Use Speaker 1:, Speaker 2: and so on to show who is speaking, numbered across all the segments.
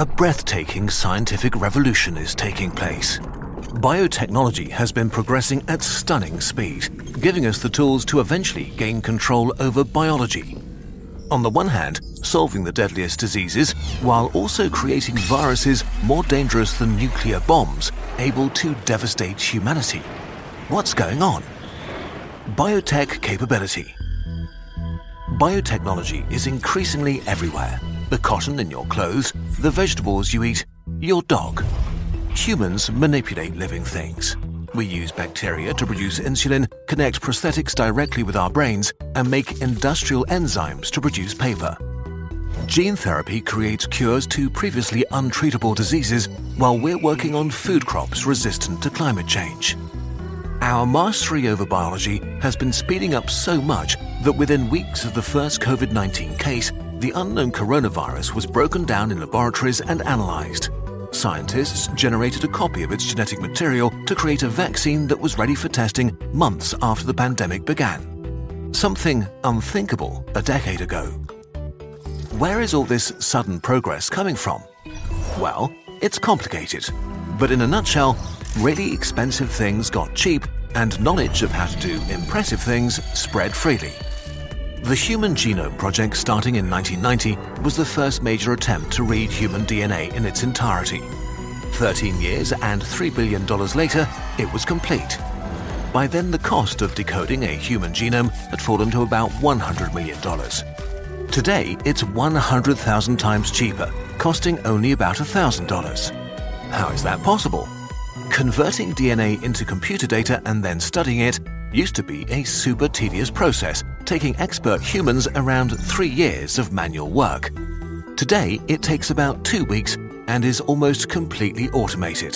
Speaker 1: A breathtaking scientific revolution is taking place. Biotechnology has been progressing at stunning speed, giving us the tools to eventually gain control over biology. On the one hand, solving the deadliest diseases, while also creating viruses more dangerous than nuclear bombs, able to devastate humanity. What's going on? Biotech capability. Biotechnology is increasingly everywhere the cotton in your clothes, the vegetables you eat, your dog. Humans manipulate living things. We use bacteria to produce insulin, connect prosthetics directly with our brains, and make industrial enzymes to produce paper. Gene therapy creates cures to previously untreatable diseases while we're working on food crops resistant to climate change. Our mastery over biology has been speeding up so much that within weeks of the first COVID 19 case, the unknown coronavirus was broken down in laboratories and analyzed. Scientists generated a copy of its genetic material to create a vaccine that was ready for testing months after the pandemic began. Something unthinkable a decade ago. Where is all this sudden progress coming from? Well, it's complicated. But in a nutshell, really expensive things got cheap and knowledge of how to do impressive things spread freely. The Human Genome Project, starting in 1990, was the first major attempt to read human DNA in its entirety. 13 years and $3 billion later, it was complete. By then, the cost of decoding a human genome had fallen to about $100 million. Today, it's 100,000 times cheaper, costing only about $1,000. How is that possible? Converting DNA into computer data and then studying it used to be a super tedious process, taking expert humans around three years of manual work. Today, it takes about two weeks and is almost completely automated.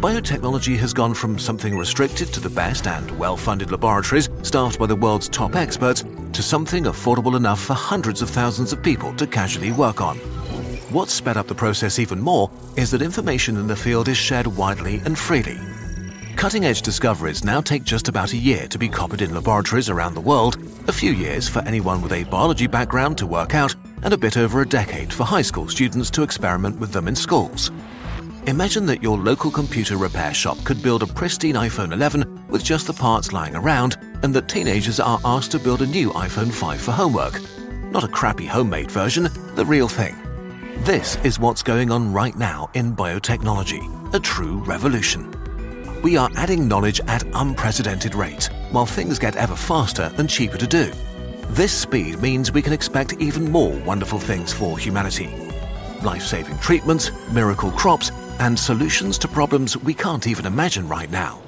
Speaker 1: Biotechnology has gone from something restricted to the best and well funded laboratories staffed by the world's top experts to something affordable enough for hundreds of thousands of people to casually work on. What's sped up the process even more is that information in the field is shared widely and freely. Cutting edge discoveries now take just about a year to be copied in laboratories around the world, a few years for anyone with a biology background to work out, and a bit over a decade for high school students to experiment with them in schools. Imagine that your local computer repair shop could build a pristine iPhone 11 with just the parts lying around, and that teenagers are asked to build a new iPhone 5 for homework. Not a crappy homemade version, the real thing. This is what's going on right now in biotechnology, a true revolution we are adding knowledge at unprecedented rates, while things get ever faster and cheaper to do. This speed means we can expect even more wonderful things for humanity. Life saving treatments, miracle crops, and solutions to problems we can't even imagine right now.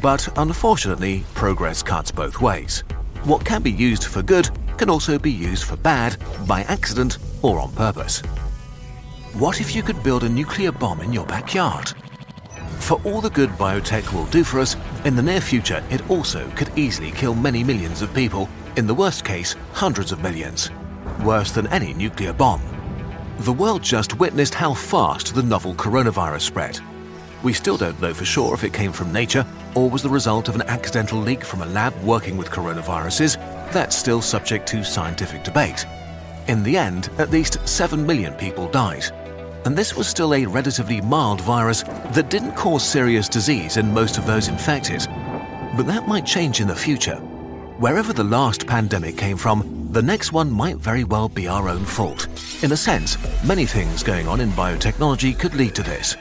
Speaker 1: But unfortunately, progress cuts both ways. What can be used for good can also be used for bad, by accident, or on purpose. What if you could build a nuclear bomb in your backyard? For all the good biotech will do for us, in the near future it also could easily kill many millions of people, in the worst case, hundreds of millions. Worse than any nuclear bomb. The world just witnessed how fast the novel coronavirus spread. We still don't know for sure if it came from nature or was the result of an accidental leak from a lab working with coronaviruses. That's still subject to scientific debate. In the end, at least 7 million people died. And this was still a relatively mild virus that didn't cause serious disease in most of those infected. But that might change in the future. Wherever the last pandemic came from, the next one might very well be our own fault. In a sense, many things going on in biotechnology could lead to this.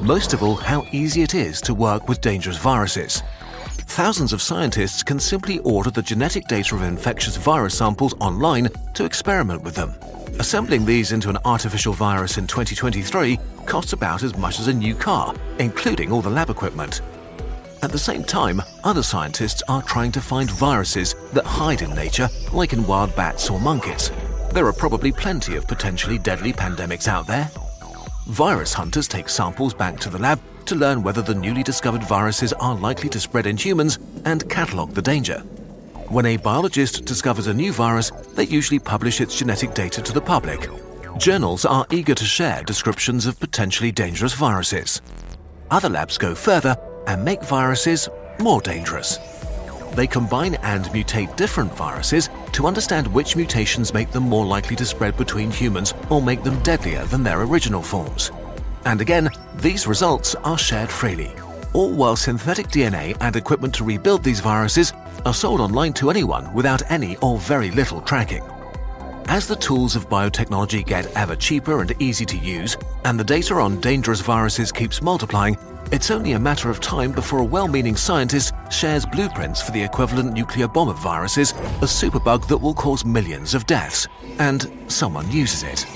Speaker 1: Most of all, how easy it is to work with dangerous viruses. Thousands of scientists can simply order the genetic data of infectious virus samples online to experiment with them. Assembling these into an artificial virus in 2023 costs about as much as a new car, including all the lab equipment. At the same time, other scientists are trying to find viruses that hide in nature, like in wild bats or monkeys. There are probably plenty of potentially deadly pandemics out there. Virus hunters take samples back to the lab to learn whether the newly discovered viruses are likely to spread in humans and catalogue the danger. When a biologist discovers a new virus, they usually publish its genetic data to the public. Journals are eager to share descriptions of potentially dangerous viruses. Other labs go further and make viruses more dangerous. They combine and mutate different viruses to understand which mutations make them more likely to spread between humans or make them deadlier than their original forms. And again, these results are shared freely, all while synthetic DNA and equipment to rebuild these viruses are sold online to anyone without any or very little tracking. As the tools of biotechnology get ever cheaper and easy to use, and the data on dangerous viruses keeps multiplying, it's only a matter of time before a well meaning scientist shares blueprints for the equivalent nuclear bomb of viruses, a superbug that will cause millions of deaths, and someone uses it.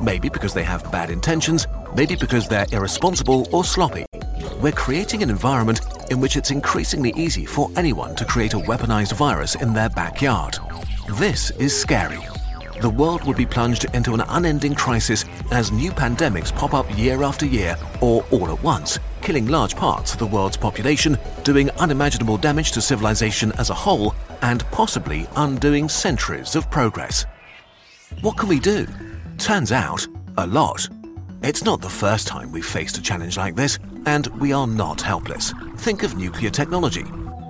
Speaker 1: Maybe because they have bad intentions, maybe because they're irresponsible or sloppy. We're creating an environment in which it's increasingly easy for anyone to create a weaponized virus in their backyard. This is scary the world would be plunged into an unending crisis as new pandemics pop up year after year or all at once, killing large parts of the world's population, doing unimaginable damage to civilization as a whole, and possibly undoing centuries of progress. What can we do? Turns out, a lot. It's not the first time we've faced a challenge like this, and we are not helpless. Think of nuclear technology.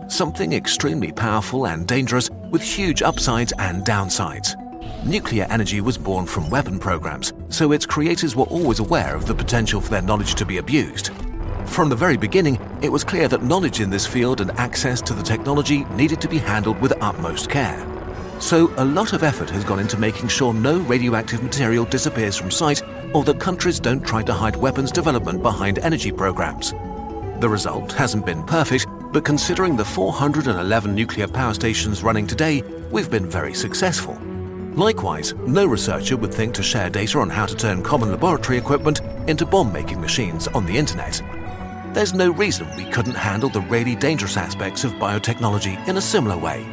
Speaker 1: Something extremely powerful and dangerous with huge upsides and downsides. Nuclear energy was born from weapon programs, so its creators were always aware of the potential for their knowledge to be abused. From the very beginning, it was clear that knowledge in this field and access to the technology needed to be handled with utmost care. So, a lot of effort has gone into making sure no radioactive material disappears from sight or that countries don't try to hide weapons development behind energy programs. The result hasn't been perfect, but considering the 411 nuclear power stations running today, we've been very successful. Likewise, no researcher would think to share data on how to turn common laboratory equipment into bomb making machines on the internet. There's no reason we couldn't handle the really dangerous aspects of biotechnology in a similar way.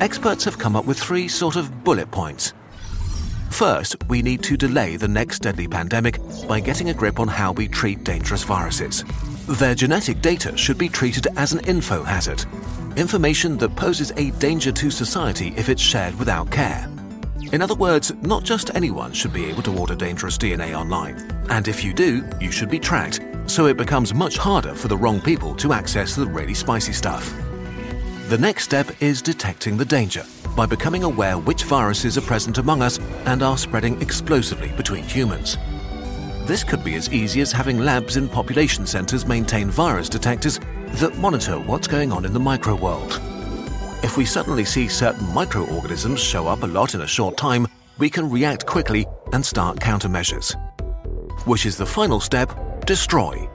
Speaker 1: Experts have come up with three sort of bullet points. First, we need to delay the next deadly pandemic by getting a grip on how we treat dangerous viruses. Their genetic data should be treated as an info hazard, information that poses a danger to society if it's shared without care. In other words, not just anyone should be able to order dangerous DNA online. And if you do, you should be tracked, so it becomes much harder for the wrong people to access the really spicy stuff. The next step is detecting the danger by becoming aware which viruses are present among us and are spreading explosively between humans. This could be as easy as having labs in population centres maintain virus detectors that monitor what's going on in the micro world. If we suddenly see certain microorganisms show up a lot in a short time, we can react quickly and start countermeasures. Which is the final step destroy.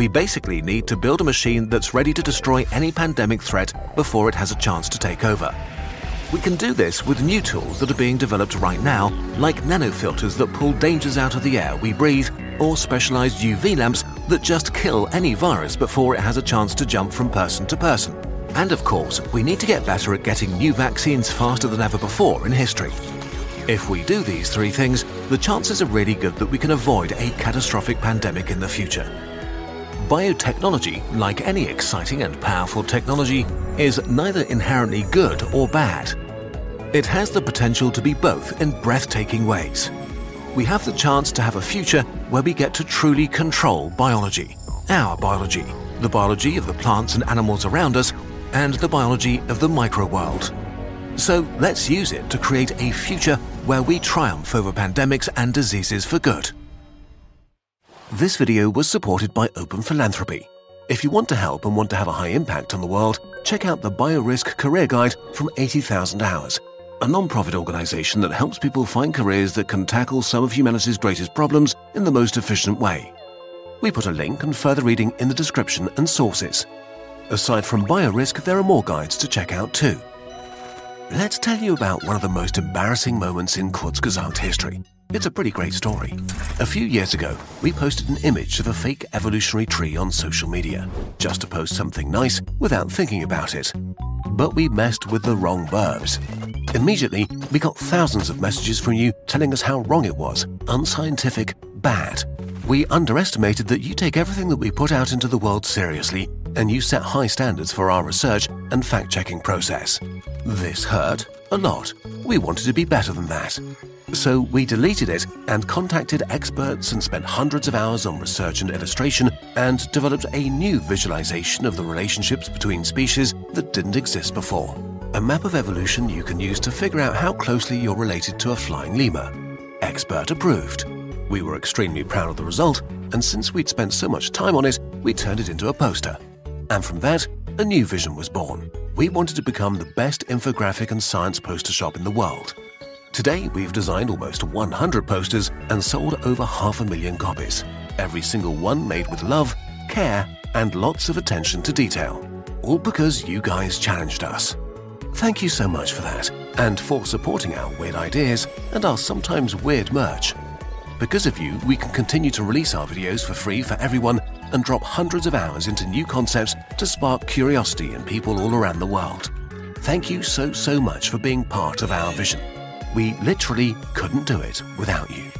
Speaker 1: We basically need to build a machine that's ready to destroy any pandemic threat before it has a chance to take over. We can do this with new tools that are being developed right now, like nanofilters that pull dangers out of the air we breathe, or specialized UV lamps that just kill any virus before it has a chance to jump from person to person. And of course, we need to get better at getting new vaccines faster than ever before in history. If we do these three things, the chances are really good that we can avoid a catastrophic pandemic in the future. Biotechnology, like any exciting and powerful technology, is neither inherently good or bad. It has the potential to be both in breathtaking ways. we have the chance to have a future where we get to truly control biology. Our biology, the biology of the plants and animals around us, and the biology of the micro world. So let's use it to create a future where we triumph over pandemics and diseases for good. This video was supported by Open Philanthropy. If you want to help and want to have a high impact on the world, check out the BioRisk Career Guide from 80,000 Hours, a non-profit organization that helps people find careers that can tackle some of humanity's greatest problems in the most efficient way. We put a link and further reading in the description and sources. Aside from BioRisk, there are more guides to check out too. Let's tell you about one of the most embarrassing moments in Kurzgesagt history. It's a pretty great story. A few years ago, we posted an image of a fake evolutionary tree on social media, just to post something nice without thinking about it. But we messed with the wrong verbs. Immediately, we got thousands of messages from you telling us how wrong it was, unscientific, bad. We underestimated that you take everything that we put out into the world seriously and you set high standards for our research and fact checking process. This hurt a lot. We wanted to be better than that. So we deleted it and contacted experts and spent hundreds of hours on research and illustration and developed a new visualization of the relationships between species that didn't exist before. A map of evolution you can use to figure out how closely you're related to a flying lemur. Expert approved. We were extremely proud of the result, and since we'd spent so much time on it, we turned it into a poster. And from that, a new vision was born. We wanted to become the best infographic and science poster shop in the world. Today, we've designed almost 100 posters and sold over half a million copies. Every single one made with love, care, and lots of attention to detail. All because you guys challenged us. Thank you so much for that, and for supporting our weird ideas and our sometimes weird merch. Because of you, we can continue to release our videos for free for everyone and drop hundreds of hours into new concepts to spark curiosity in people all around the world. Thank you so, so much for being part of our vision. We literally couldn't do it without you.